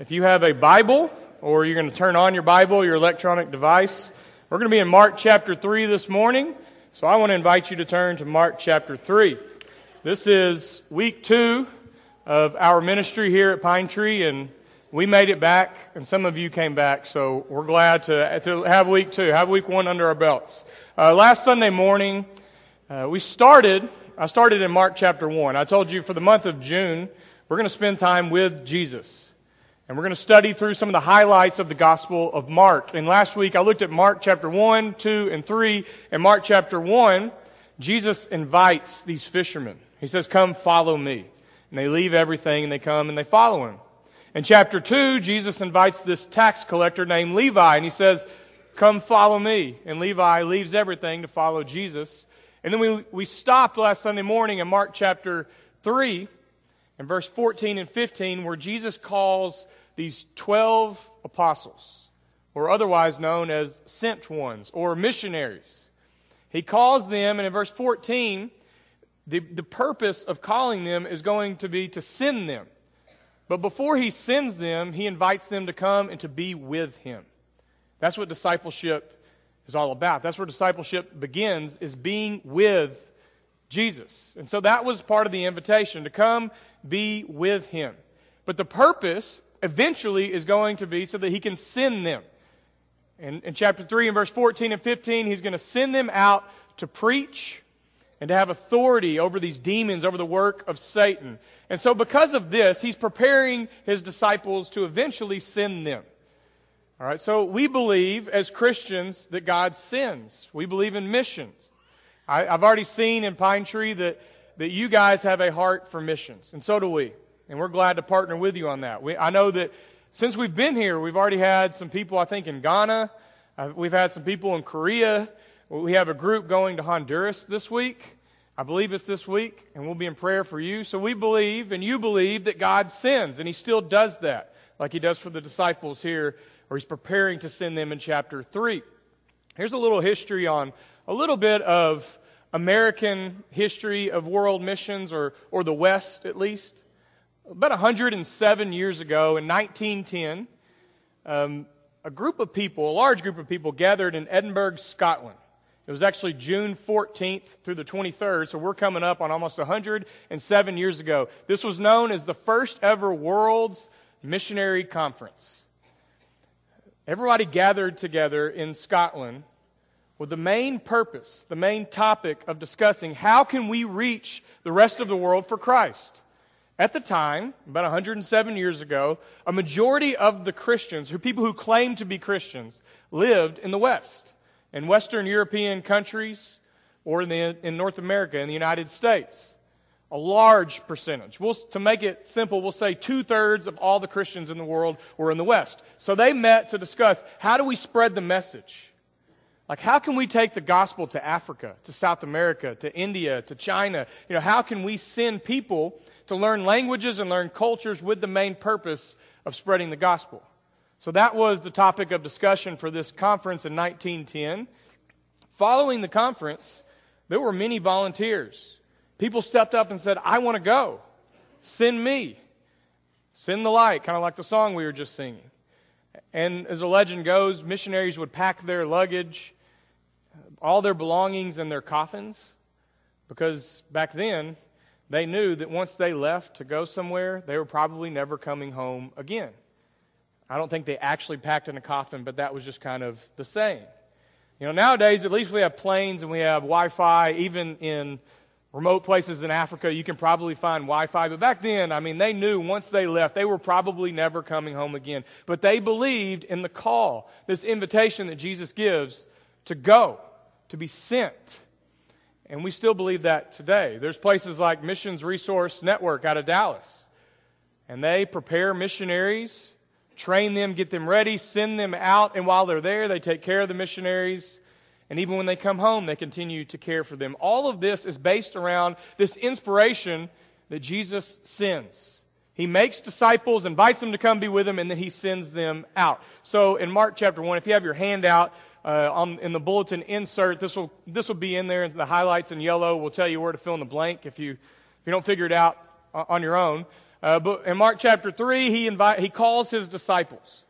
If you have a Bible or you're going to turn on your Bible, your electronic device, we're going to be in Mark chapter 3 this morning. So I want to invite you to turn to Mark chapter 3. This is week two of our ministry here at Pine Tree, and we made it back, and some of you came back, so we're glad to, to have week two, have week one under our belts. Uh, last Sunday morning, uh, we started, I started in Mark chapter 1. I told you for the month of June, we're going to spend time with Jesus. And we're going to study through some of the highlights of the Gospel of Mark. And last week I looked at Mark chapter 1, 2, and 3. In Mark chapter 1, Jesus invites these fishermen. He says, Come follow me. And they leave everything and they come and they follow him. In chapter 2, Jesus invites this tax collector named Levi and he says, Come follow me. And Levi leaves everything to follow Jesus. And then we, we stopped last Sunday morning in Mark chapter 3 and verse 14 and 15 where Jesus calls these 12 apostles, or otherwise known as sent ones or missionaries. He calls them, and in verse 14, the, the purpose of calling them is going to be to send them. But before he sends them, he invites them to come and to be with him. That's what discipleship is all about. That's where discipleship begins, is being with Jesus. And so that was part of the invitation to come be with him. But the purpose eventually is going to be so that he can send them. In, in chapter 3 and verse 14 and 15, he's going to send them out to preach and to have authority over these demons, over the work of Satan. And so, because of this, he's preparing his disciples to eventually send them. All right, so we believe as Christians that God sends. We believe in missions. I, have already seen in Pine Tree that, that you guys have a heart for missions, and so do we. And we're glad to partner with you on that. We, I know that since we've been here, we've already had some people, I think, in Ghana. Uh, we've had some people in Korea. We have a group going to Honduras this week. I believe it's this week, and we'll be in prayer for you. So we believe, and you believe, that God sends, and He still does that, like He does for the disciples here, or He's preparing to send them in chapter 3. Here's a little history on a little bit of American history of world missions, or, or the West at least about 107 years ago in 1910, um, a group of people, a large group of people, gathered in Edinburgh, Scotland. It was actually June 14th through the 23rd, so we're coming up on almost 107 years ago. This was known as the first ever World's Missionary Conference. Everybody gathered together in Scotland with the main purpose, the main topic of discussing how can we reach the rest of the world for Christ. At the time, about 107 years ago, a majority of the Christians, who people who claimed to be Christians, lived in the West, in Western European countries, or in, the, in North America, in the United States. A large percentage. We'll, to make it simple, we'll say two thirds of all the Christians in the world were in the West. So they met to discuss how do we spread the message? Like, how can we take the gospel to Africa, to South America, to India, to China? You know, how can we send people to learn languages and learn cultures with the main purpose of spreading the gospel. So that was the topic of discussion for this conference in 1910. Following the conference, there were many volunteers. People stepped up and said, I want to go. Send me. Send the light, kind of like the song we were just singing. And as the legend goes, missionaries would pack their luggage, all their belongings in their coffins, because back then, they knew that once they left to go somewhere, they were probably never coming home again. I don't think they actually packed in a coffin, but that was just kind of the saying. You know, nowadays, at least we have planes and we have Wi Fi. Even in remote places in Africa, you can probably find Wi Fi. But back then, I mean, they knew once they left, they were probably never coming home again. But they believed in the call, this invitation that Jesus gives to go, to be sent. And we still believe that today. There's places like Missions Resource Network out of Dallas. And they prepare missionaries, train them, get them ready, send them out. And while they're there, they take care of the missionaries. And even when they come home, they continue to care for them. All of this is based around this inspiration that Jesus sends. He makes disciples, invites them to come be with him, and then he sends them out. So in Mark chapter 1, if you have your handout, uh, on, in the bulletin insert. This will, this will be in there. The highlights in yellow will tell you where to fill in the blank if you, if you don't figure it out on your own. Uh, but in Mark chapter 3, he, invite, he calls his disciples.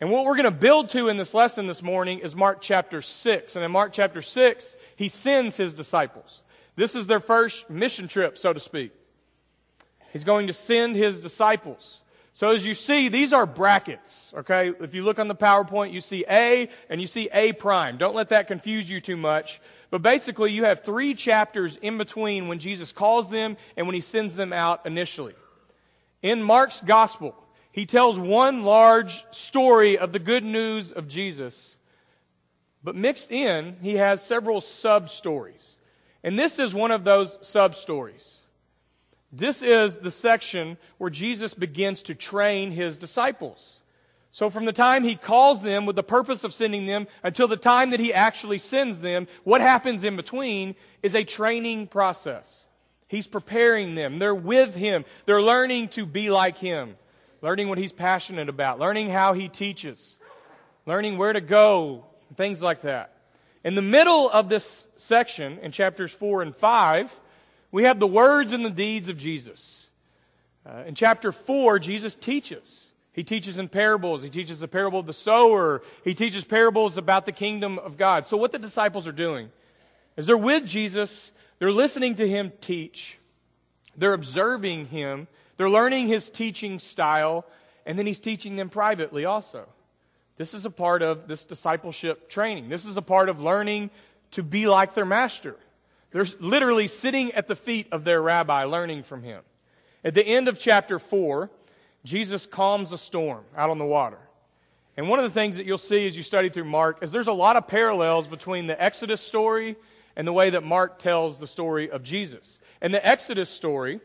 And what we're going to build to in this lesson this morning is Mark chapter 6. And in Mark chapter 6, he sends his disciples. This is their first mission trip, so to speak. He's going to send his disciples. So as you see, these are brackets, okay? If you look on the PowerPoint, you see A and you see A prime. Don't let that confuse you too much. But basically, you have three chapters in between when Jesus calls them and when he sends them out initially. In Mark's gospel, he tells one large story of the good news of Jesus. But mixed in, he has several sub stories. And this is one of those sub stories. This is the section where Jesus begins to train his disciples. So, from the time he calls them with the purpose of sending them until the time that he actually sends them, what happens in between is a training process. He's preparing them. They're with him. They're learning to be like him, learning what he's passionate about, learning how he teaches, learning where to go, things like that. In the middle of this section, in chapters 4 and 5, we have the words and the deeds of Jesus. Uh, in chapter 4, Jesus teaches. He teaches in parables. He teaches the parable of the sower. He teaches parables about the kingdom of God. So, what the disciples are doing is they're with Jesus, they're listening to him teach, they're observing him, they're learning his teaching style, and then he's teaching them privately also. This is a part of this discipleship training. This is a part of learning to be like their master. They're literally sitting at the feet of their rabbi, learning from him. At the end of chapter 4, Jesus calms a storm out on the water. And one of the things that you'll see as you study through Mark is there's a lot of parallels between the Exodus story and the way that Mark tells the story of Jesus. In the Exodus story,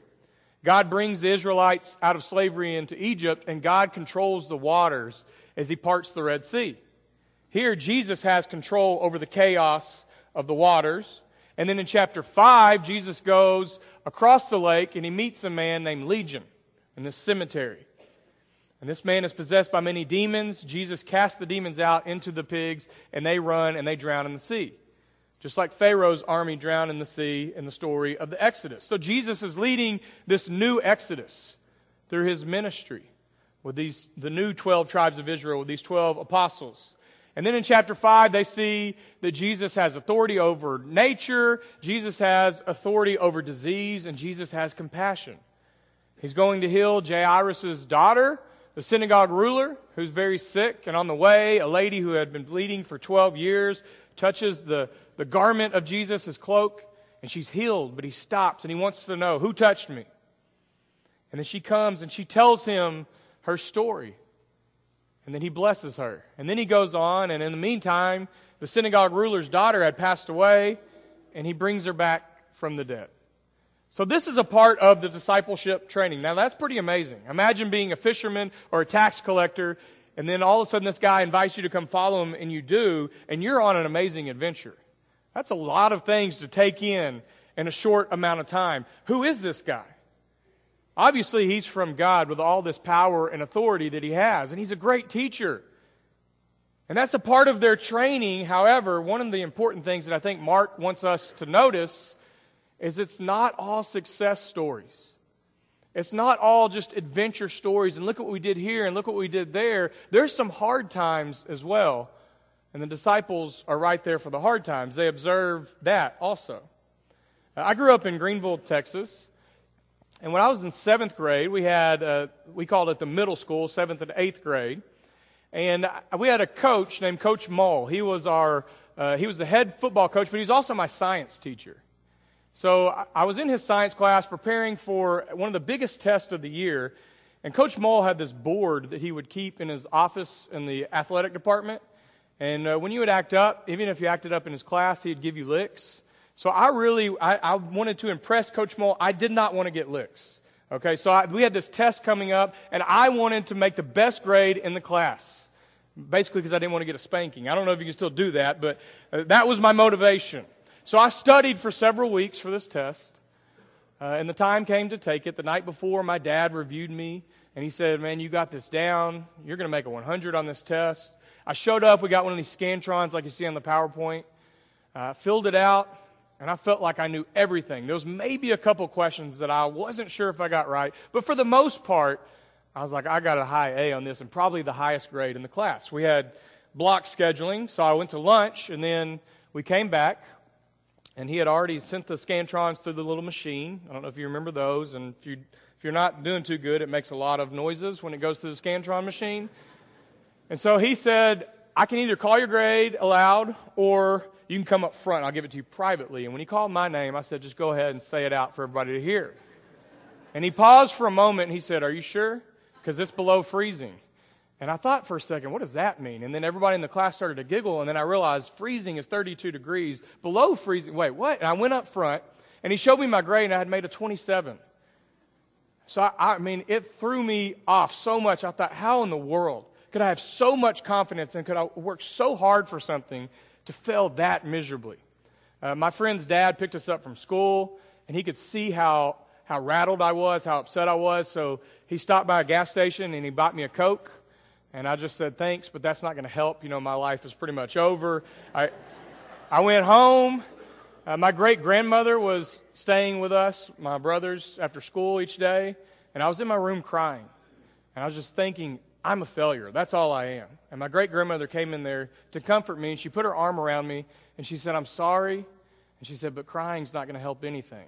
God brings the Israelites out of slavery into Egypt, and God controls the waters as he parts the Red Sea. Here, Jesus has control over the chaos of the waters, and then in chapter 5, Jesus goes across the lake and he meets a man named Legion in this cemetery. And this man is possessed by many demons. Jesus casts the demons out into the pigs, and they run and they drown in the sea. Just like Pharaoh's army drowned in the sea in the story of the Exodus. So Jesus is leading this new Exodus through his ministry with these, the new 12 tribes of Israel, with these 12 apostles. And then in chapter 5, they see that Jesus has authority over nature, Jesus has authority over disease, and Jesus has compassion. He's going to heal Jairus' daughter, the synagogue ruler, who's very sick. And on the way, a lady who had been bleeding for 12 years touches the, the garment of Jesus, his cloak, and she's healed. But he stops and he wants to know who touched me. And then she comes and she tells him her story. And then he blesses her. And then he goes on, and in the meantime, the synagogue ruler's daughter had passed away, and he brings her back from the dead. So, this is a part of the discipleship training. Now, that's pretty amazing. Imagine being a fisherman or a tax collector, and then all of a sudden this guy invites you to come follow him, and you do, and you're on an amazing adventure. That's a lot of things to take in in a short amount of time. Who is this guy? Obviously, he's from God with all this power and authority that he has, and he's a great teacher. And that's a part of their training. However, one of the important things that I think Mark wants us to notice is it's not all success stories. It's not all just adventure stories, and look at what we did here and look what we did there. There's some hard times as well. And the disciples are right there for the hard times. They observe that also. I grew up in Greenville, Texas. And when I was in seventh grade, we had, uh, we called it the middle school, seventh and eighth grade. And we had a coach named Coach Mull. He was our, uh, he was the head football coach, but he was also my science teacher. So I was in his science class preparing for one of the biggest tests of the year. And Coach Mull had this board that he would keep in his office in the athletic department. And uh, when you would act up, even if you acted up in his class, he'd give you licks. So I really, I, I wanted to impress Coach Mull. I did not want to get licks. Okay, so I, we had this test coming up, and I wanted to make the best grade in the class. Basically, because I didn't want to get a spanking. I don't know if you can still do that, but uh, that was my motivation. So I studied for several weeks for this test. Uh, and the time came to take it. The night before, my dad reviewed me, and he said, Man, you got this down. You're going to make a 100 on this test. I showed up. We got one of these Scantrons like you see on the PowerPoint. Uh, filled it out and I felt like I knew everything. There was maybe a couple questions that I wasn't sure if I got right, but for the most part, I was like, I got a high A on this and probably the highest grade in the class. We had block scheduling, so I went to lunch and then we came back and he had already sent the Scantrons through the little machine. I don't know if you remember those, and if, you, if you're not doing too good, it makes a lot of noises when it goes through the Scantron machine. And so he said, I can either call your grade aloud or you can come up front. I'll give it to you privately. And when he called my name, I said, just go ahead and say it out for everybody to hear. And he paused for a moment and he said, Are you sure? Because it's below freezing. And I thought for a second, what does that mean? And then everybody in the class started to giggle, and then I realized freezing is 32 degrees. Below freezing, wait, what? And I went up front, and he showed me my grade, and I had made a 27. So, I, I mean, it threw me off so much. I thought, how in the world could I have so much confidence and could I work so hard for something to fail that miserably? Uh, my friend's dad picked us up from school, and he could see how, how rattled I was, how upset I was. So he stopped by a gas station and he bought me a Coke. And I just said, thanks, but that's not going to help. You know, my life is pretty much over. I, I went home. Uh, my great grandmother was staying with us, my brothers, after school each day. And I was in my room crying. And I was just thinking, I'm a failure. That's all I am. And my great grandmother came in there to comfort me. And she put her arm around me. And she said, I'm sorry. And she said, but crying's not going to help anything.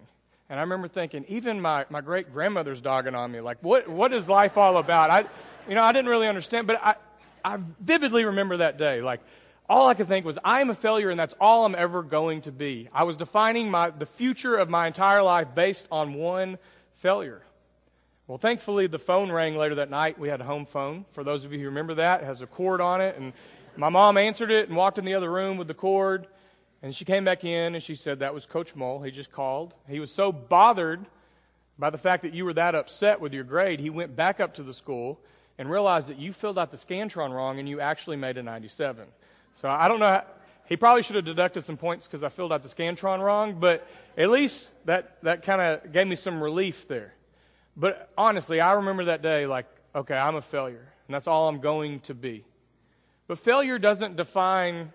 And I remember thinking, even my, my great grandmother's dogging on me. Like, what, what is life all about? I, you know, I didn't really understand, but I, I vividly remember that day. Like, all I could think was, I am a failure and that's all I'm ever going to be. I was defining my, the future of my entire life based on one failure. Well, thankfully, the phone rang later that night. We had a home phone. For those of you who remember that, it has a cord on it. And my mom answered it and walked in the other room with the cord. And she came back in and she said, That was Coach Mole. He just called. He was so bothered by the fact that you were that upset with your grade, he went back up to the school and realized that you filled out the Scantron wrong and you actually made a 97. So I don't know. How, he probably should have deducted some points because I filled out the Scantron wrong, but at least that, that kind of gave me some relief there. But honestly, I remember that day like, okay, I'm a failure, and that's all I'm going to be. But failure doesn't define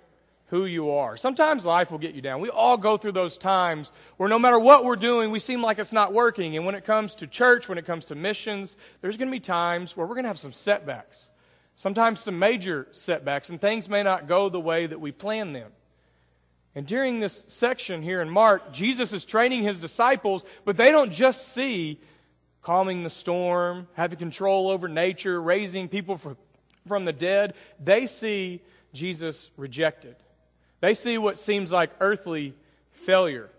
who you are. Sometimes life will get you down. We all go through those times where no matter what we're doing, we seem like it's not working. And when it comes to church, when it comes to missions, there's going to be times where we're going to have some setbacks. Sometimes some major setbacks, and things may not go the way that we plan them. And during this section here in Mark, Jesus is training his disciples, but they don't just see calming the storm, having control over nature, raising people from the dead. They see Jesus rejected. They see what seems like earthly failure.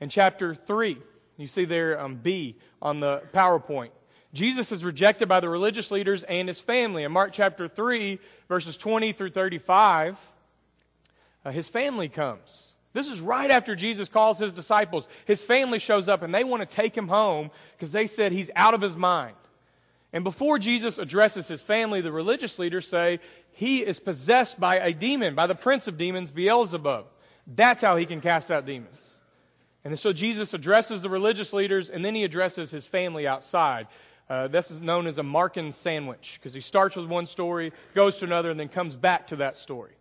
In chapter 3, you see there um, B on the PowerPoint. Jesus is rejected by the religious leaders and his family. In Mark chapter 3, verses 20 through 35, uh, his family comes. This is right after Jesus calls his disciples. His family shows up and they want to take him home because they said he's out of his mind. And before Jesus addresses his family, the religious leaders say he is possessed by a demon, by the prince of demons, Beelzebub. That's how he can cast out demons. And so Jesus addresses the religious leaders and then he addresses his family outside. Uh, this is known as a Markan sandwich because he starts with one story, goes to another, and then comes back to that story.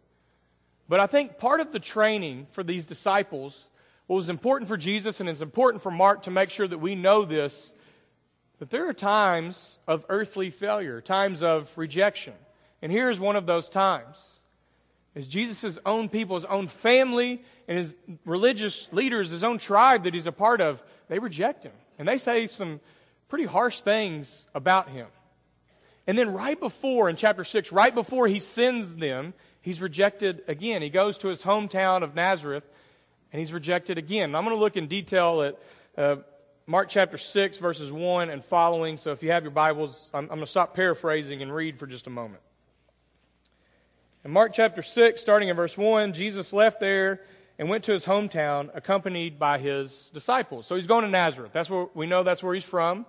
But I think part of the training for these disciples, what was important for Jesus and it's important for Mark to make sure that we know this, that there are times of earthly failure, times of rejection. And here is one of those times. Is Jesus' own people, his own family, and his religious leaders, his own tribe that he's a part of, they reject him. And they say some pretty harsh things about him. And then, right before, in chapter 6, right before he sends them, he's rejected again. He goes to his hometown of Nazareth, and he's rejected again. I'm going to look in detail at uh, Mark chapter 6, verses 1 and following. So if you have your Bibles, I'm, I'm going to stop paraphrasing and read for just a moment. In Mark chapter 6, starting in verse 1, Jesus left there and went to his hometown accompanied by his disciples. So he's going to Nazareth. That's where we know that's where he's from.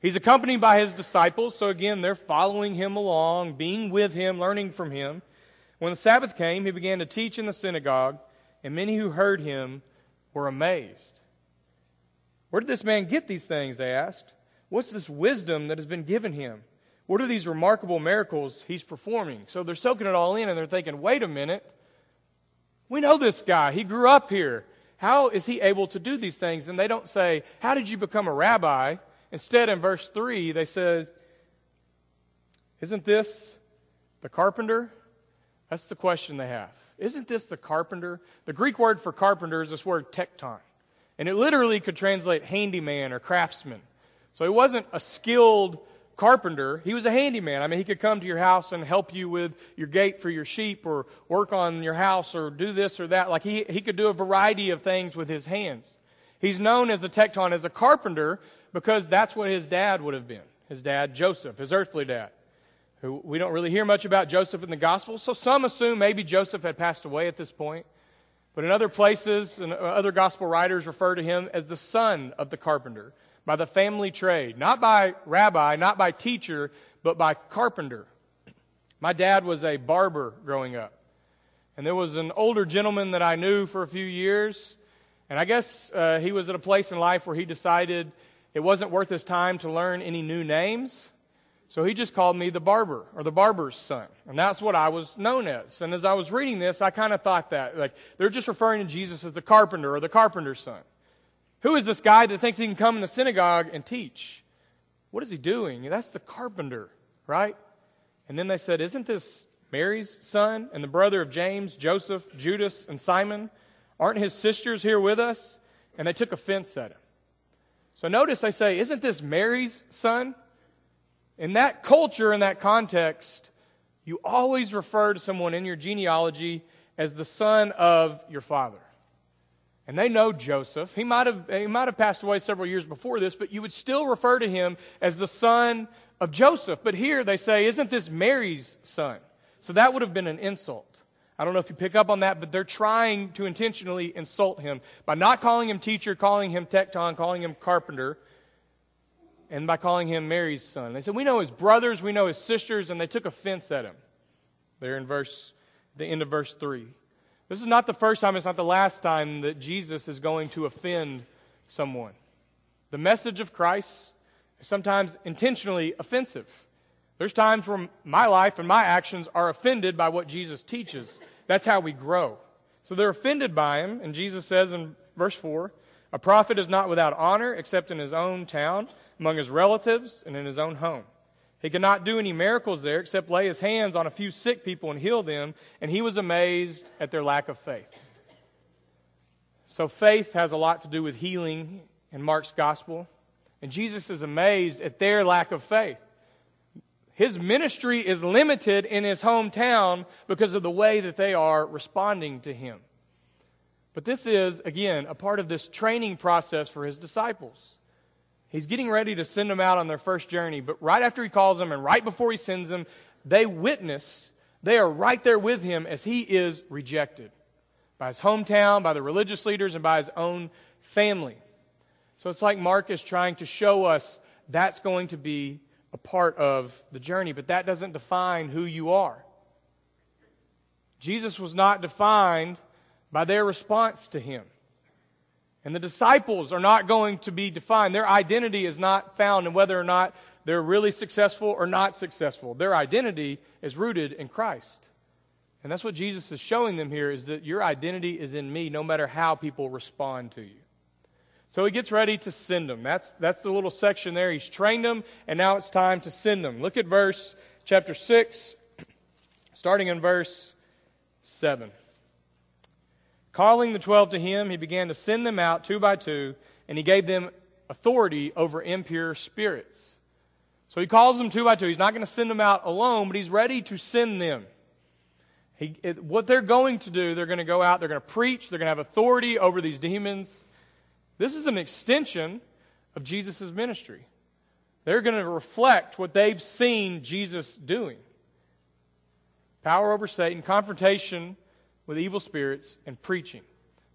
He's accompanied by his disciples. So again, they're following him along, being with him, learning from him. When the Sabbath came, he began to teach in the synagogue, and many who heard him were amazed. Where did this man get these things? They asked. What's this wisdom that has been given him? What are these remarkable miracles he's performing? So they're soaking it all in and they're thinking, wait a minute. We know this guy. He grew up here. how is he able to do these things? And they don't say, How did you become a rabbi? Instead, in verse 3, they said, Isn't this the carpenter? That's the question they have. Isn't this the carpenter? The Greek word for carpenter is this word tekton. And it literally could translate handyman or craftsman. So he wasn't a skilled carpenter, he was a handyman. I mean, he could come to your house and help you with your gate for your sheep or work on your house or do this or that. Like he, he could do a variety of things with his hands. He's known as a tekton, as a carpenter, because that's what his dad would have been. His dad, Joseph, his earthly dad. Who we don't really hear much about Joseph in the gospel, so some assume maybe Joseph had passed away at this point. But in other places, and other gospel writers refer to him as the son of the carpenter by the family trade, not by rabbi, not by teacher, but by carpenter. My dad was a barber growing up. And there was an older gentleman that I knew for a few years. And I guess uh, he was at a place in life where he decided it wasn't worth his time to learn any new names. So he just called me the barber or the barber's son. And that's what I was known as. And as I was reading this, I kind of thought that. Like, they're just referring to Jesus as the carpenter or the carpenter's son. Who is this guy that thinks he can come in the synagogue and teach? What is he doing? That's the carpenter, right? And then they said, Isn't this Mary's son and the brother of James, Joseph, Judas, and Simon? Aren't his sisters here with us? And they took offense at him. So notice they say, Isn't this Mary's son? In that culture, in that context, you always refer to someone in your genealogy as the son of your father. And they know Joseph. He might, have, he might have passed away several years before this, but you would still refer to him as the son of Joseph. But here they say, Isn't this Mary's son? So that would have been an insult. I don't know if you pick up on that, but they're trying to intentionally insult him by not calling him teacher, calling him tekton, calling him carpenter, and by calling him Mary's son. They said, We know his brothers, we know his sisters, and they took offense at him. There in verse, the end of verse 3. This is not the first time, it's not the last time that Jesus is going to offend someone. The message of Christ is sometimes intentionally offensive. There's times where my life and my actions are offended by what Jesus teaches. That's how we grow. So they're offended by him, and Jesus says in verse 4 A prophet is not without honor except in his own town, among his relatives, and in his own home. He could not do any miracles there except lay his hands on a few sick people and heal them, and he was amazed at their lack of faith. So, faith has a lot to do with healing in Mark's gospel, and Jesus is amazed at their lack of faith. His ministry is limited in his hometown because of the way that they are responding to him. But this is, again, a part of this training process for his disciples. He's getting ready to send them out on their first journey, but right after he calls them and right before he sends them, they witness, they are right there with him as he is rejected by his hometown, by the religious leaders, and by his own family. So it's like Mark is trying to show us that's going to be a part of the journey, but that doesn't define who you are. Jesus was not defined by their response to him. And the disciples are not going to be defined. Their identity is not found in whether or not they're really successful or not successful. Their identity is rooted in Christ. And that's what Jesus is showing them here is that your identity is in me no matter how people respond to you. So he gets ready to send them. That's, that's the little section there. He's trained them, and now it's time to send them. Look at verse chapter 6, starting in verse 7. Calling the twelve to him, he began to send them out two by two, and he gave them authority over impure spirits. So he calls them two by two. He's not going to send them out alone, but he's ready to send them. He, it, what they're going to do, they're going to go out, they're going to preach, they're going to have authority over these demons. This is an extension of Jesus' ministry. They're going to reflect what they've seen Jesus doing power over Satan, confrontation with evil spirits and preaching.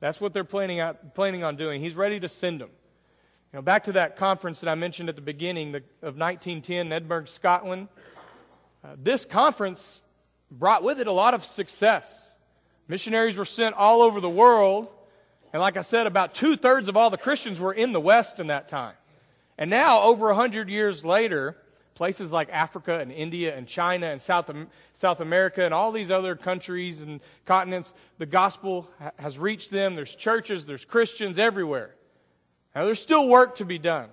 That's what they're planning, out, planning on doing. He's ready to send them. You know, back to that conference that I mentioned at the beginning the, of 1910 in Edinburgh, Scotland. Uh, this conference brought with it a lot of success. Missionaries were sent all over the world. And like I said, about two thirds of all the Christians were in the West in that time. And now, over a hundred years later, places like Africa and India and China and South, South America and all these other countries and continents, the gospel ha- has reached them. There's churches, there's Christians everywhere. Now, there's still work to be done,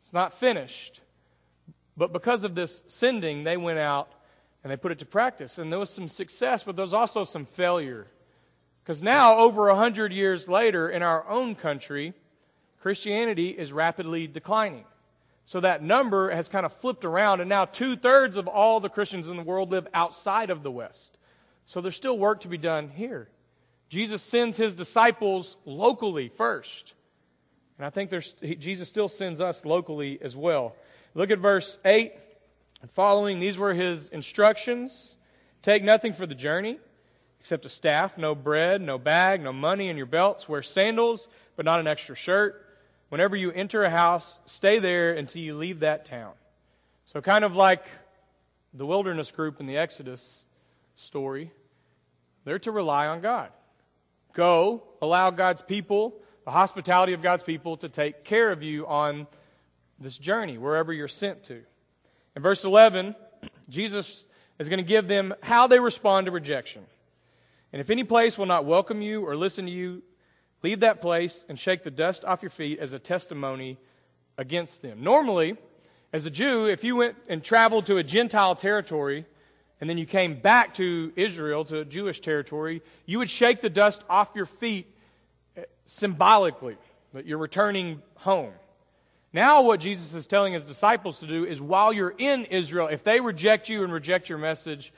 it's not finished. But because of this sending, they went out and they put it to practice. And there was some success, but there was also some failure. Because now, over a hundred years later, in our own country, Christianity is rapidly declining. So that number has kind of flipped around, and now two thirds of all the Christians in the world live outside of the West. So there's still work to be done here. Jesus sends his disciples locally first. And I think there's, Jesus still sends us locally as well. Look at verse 8 and following. These were his instructions Take nothing for the journey except a staff, no bread, no bag, no money in your belts. Wear sandals, but not an extra shirt. Whenever you enter a house, stay there until you leave that town. So, kind of like the wilderness group in the Exodus story, they're to rely on God. Go, allow God's people, the hospitality of God's people, to take care of you on this journey, wherever you're sent to. In verse 11, Jesus is going to give them how they respond to rejection. And if any place will not welcome you or listen to you, leave that place and shake the dust off your feet as a testimony against them. Normally, as a Jew, if you went and traveled to a Gentile territory and then you came back to Israel, to a Jewish territory, you would shake the dust off your feet eh, symbolically that you're returning home. Now, what Jesus is telling his disciples to do is while you're in Israel, if they reject you and reject your message,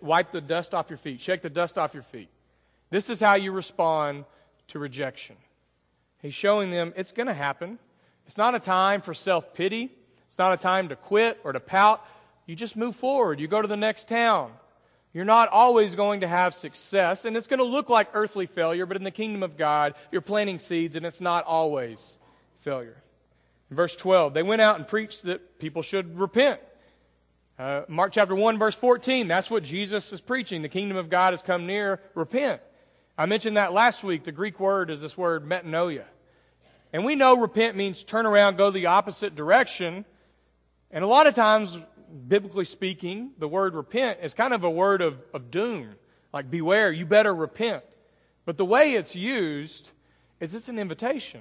wipe the dust off your feet, shake the dust off your feet. This is how you respond to rejection. He's showing them it's going to happen. It's not a time for self pity, it's not a time to quit or to pout. You just move forward, you go to the next town. You're not always going to have success, and it's going to look like earthly failure, but in the kingdom of God, you're planting seeds, and it's not always failure. In verse 12, they went out and preached that people should repent. Uh, Mark chapter 1, verse 14, that's what Jesus is preaching. The kingdom of God has come near. Repent. I mentioned that last week. The Greek word is this word metanoia. And we know repent means turn around, go the opposite direction. And a lot of times, biblically speaking, the word repent is kind of a word of, of doom. Like, beware, you better repent. But the way it's used is it's an invitation.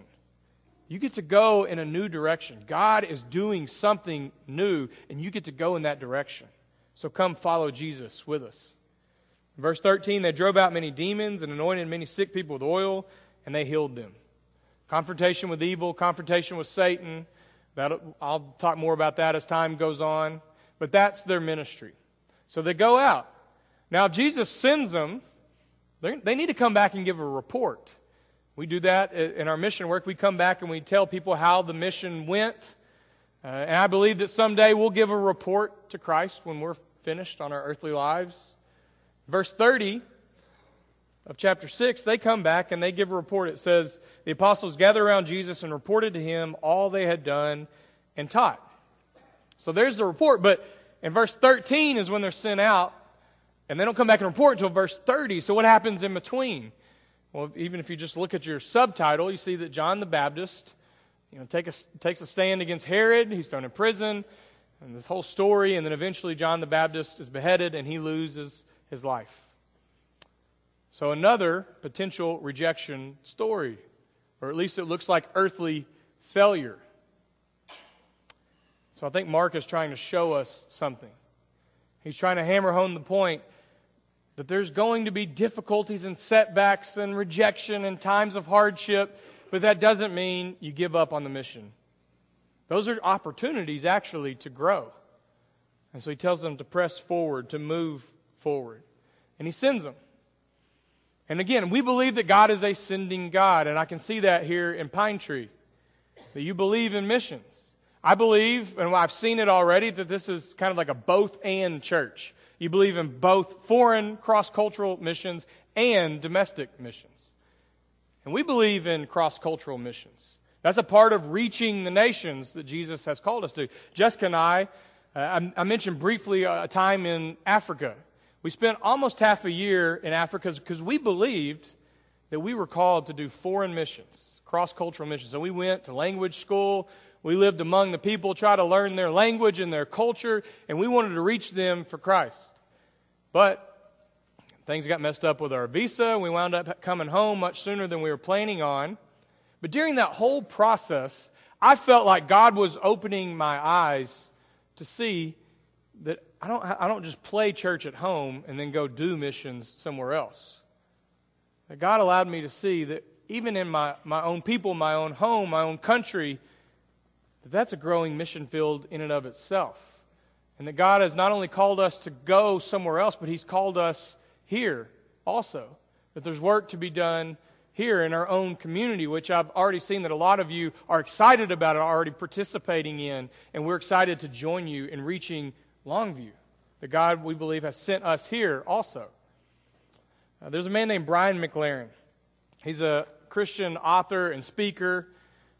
You get to go in a new direction. God is doing something new, and you get to go in that direction. So come follow Jesus with us. Verse 13, they drove out many demons and anointed many sick people with oil, and they healed them. Confrontation with evil, confrontation with Satan. That, I'll talk more about that as time goes on. But that's their ministry. So they go out. Now, if Jesus sends them, they need to come back and give a report. We do that in our mission work. We come back and we tell people how the mission went. Uh, and I believe that someday we'll give a report to Christ when we're finished on our earthly lives. Verse 30 of chapter 6, they come back and they give a report. It says, The apostles gathered around Jesus and reported to him all they had done and taught. So there's the report. But in verse 13 is when they're sent out, and they don't come back and report until verse 30. So what happens in between? Well, even if you just look at your subtitle, you see that John the Baptist, you know, take a, takes a stand against Herod. He's thrown in prison, and this whole story, and then eventually John the Baptist is beheaded and he loses his life. So another potential rejection story, or at least it looks like earthly failure. So I think Mark is trying to show us something. He's trying to hammer home the point that there's going to be difficulties and setbacks and rejection and times of hardship, but that doesn't mean you give up on the mission. Those are opportunities actually to grow. And so he tells them to press forward, to move forward. And he sends them. And again, we believe that God is a sending God, and I can see that here in Pine Tree, that you believe in missions. I believe, and I've seen it already, that this is kind of like a both and church. You believe in both foreign cross cultural missions and domestic missions. And we believe in cross cultural missions. That's a part of reaching the nations that Jesus has called us to. Jessica and I, uh, I, I, mentioned briefly a time in Africa. We spent almost half a year in Africa because we believed that we were called to do foreign missions, cross cultural missions. So we went to language school, We lived among the people, try to learn their language and their culture, and we wanted to reach them for Christ. But things got messed up with our visa. We wound up coming home much sooner than we were planning on. But during that whole process, I felt like God was opening my eyes to see that I don't, I don't just play church at home and then go do missions somewhere else. God allowed me to see that even in my, my own people, my own home, my own country, that that's a growing mission field in and of itself. And that God has not only called us to go somewhere else, but He's called us here also. That there's work to be done here in our own community, which I've already seen that a lot of you are excited about and already participating in, and we're excited to join you in reaching Longview. The God, we believe, has sent us here also. Uh, there's a man named Brian McLaren. He's a Christian author and speaker.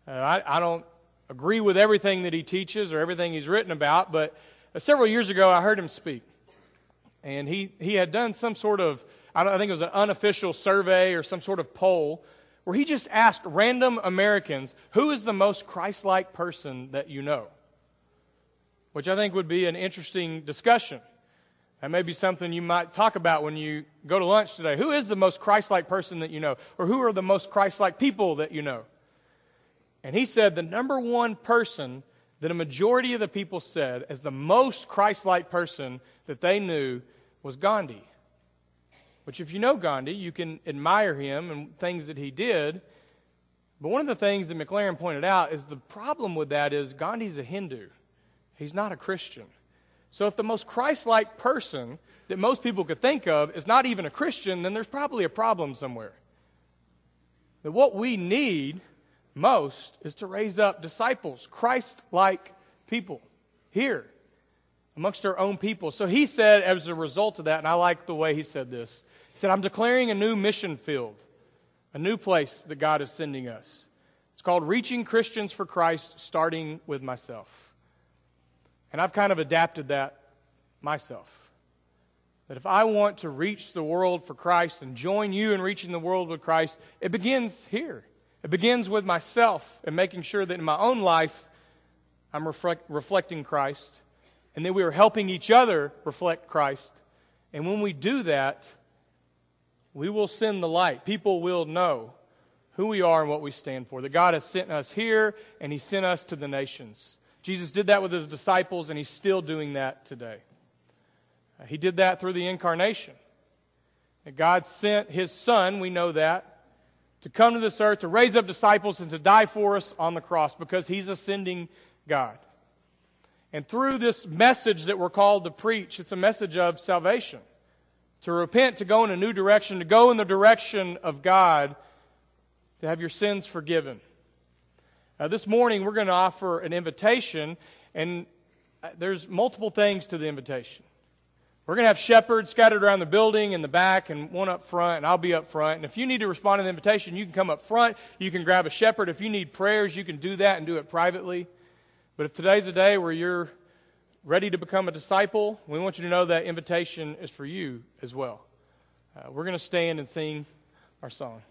Uh, I, I, don't agree with everything that he teaches or everything he's written about, but uh, several years ago I heard him speak. And he, he had done some sort of I, think it was an unofficial survey or some sort of poll where he just asked random Americans, who is the most Christ like person that you know? Which I think would be an interesting discussion. That may be something you might talk about when you go to lunch today. Who is the most Christ like person that you know? Or who are the most Christ like people that you know? And he said the number one person that a majority of the people said as the most Christ like person that they knew was Gandhi. Which, if you know Gandhi, you can admire him and things that he did. But one of the things that McLaren pointed out is the problem with that is Gandhi's a Hindu. He's not a Christian. So if the most Christ like person that most people could think of is not even a Christian, then there's probably a problem somewhere. That what we need most is to raise up disciples, Christ like people here amongst our own people. So he said, as a result of that, and I like the way he said this, he said, I'm declaring a new mission field, a new place that God is sending us. It's called Reaching Christians for Christ, starting with myself. And I've kind of adapted that myself. That if I want to reach the world for Christ and join you in reaching the world with Christ, it begins here. It begins with myself and making sure that in my own life I'm reflect, reflecting Christ and that we are helping each other reflect Christ. And when we do that, we will send the light. People will know who we are and what we stand for. That God has sent us here and He sent us to the nations. Jesus did that with His disciples, and He's still doing that today. Uh, he did that through the incarnation. God sent His Son, we know that, to come to this earth to raise up disciples and to die for us on the cross because He's ascending God. And through this message that we're called to preach, it's a message of salvation to repent, to go in a new direction, to go in the direction of God, to have your sins forgiven. Uh, this morning, we're going to offer an invitation, and uh, there's multiple things to the invitation. We're going to have shepherds scattered around the building in the back and one up front, and I'll be up front. And if you need to respond to the invitation, you can come up front. You can grab a shepherd. If you need prayers, you can do that and do it privately. But if today's a day where you're ready to become a disciple, we want you to know that invitation is for you as well. Uh, we're going to stand and sing our song.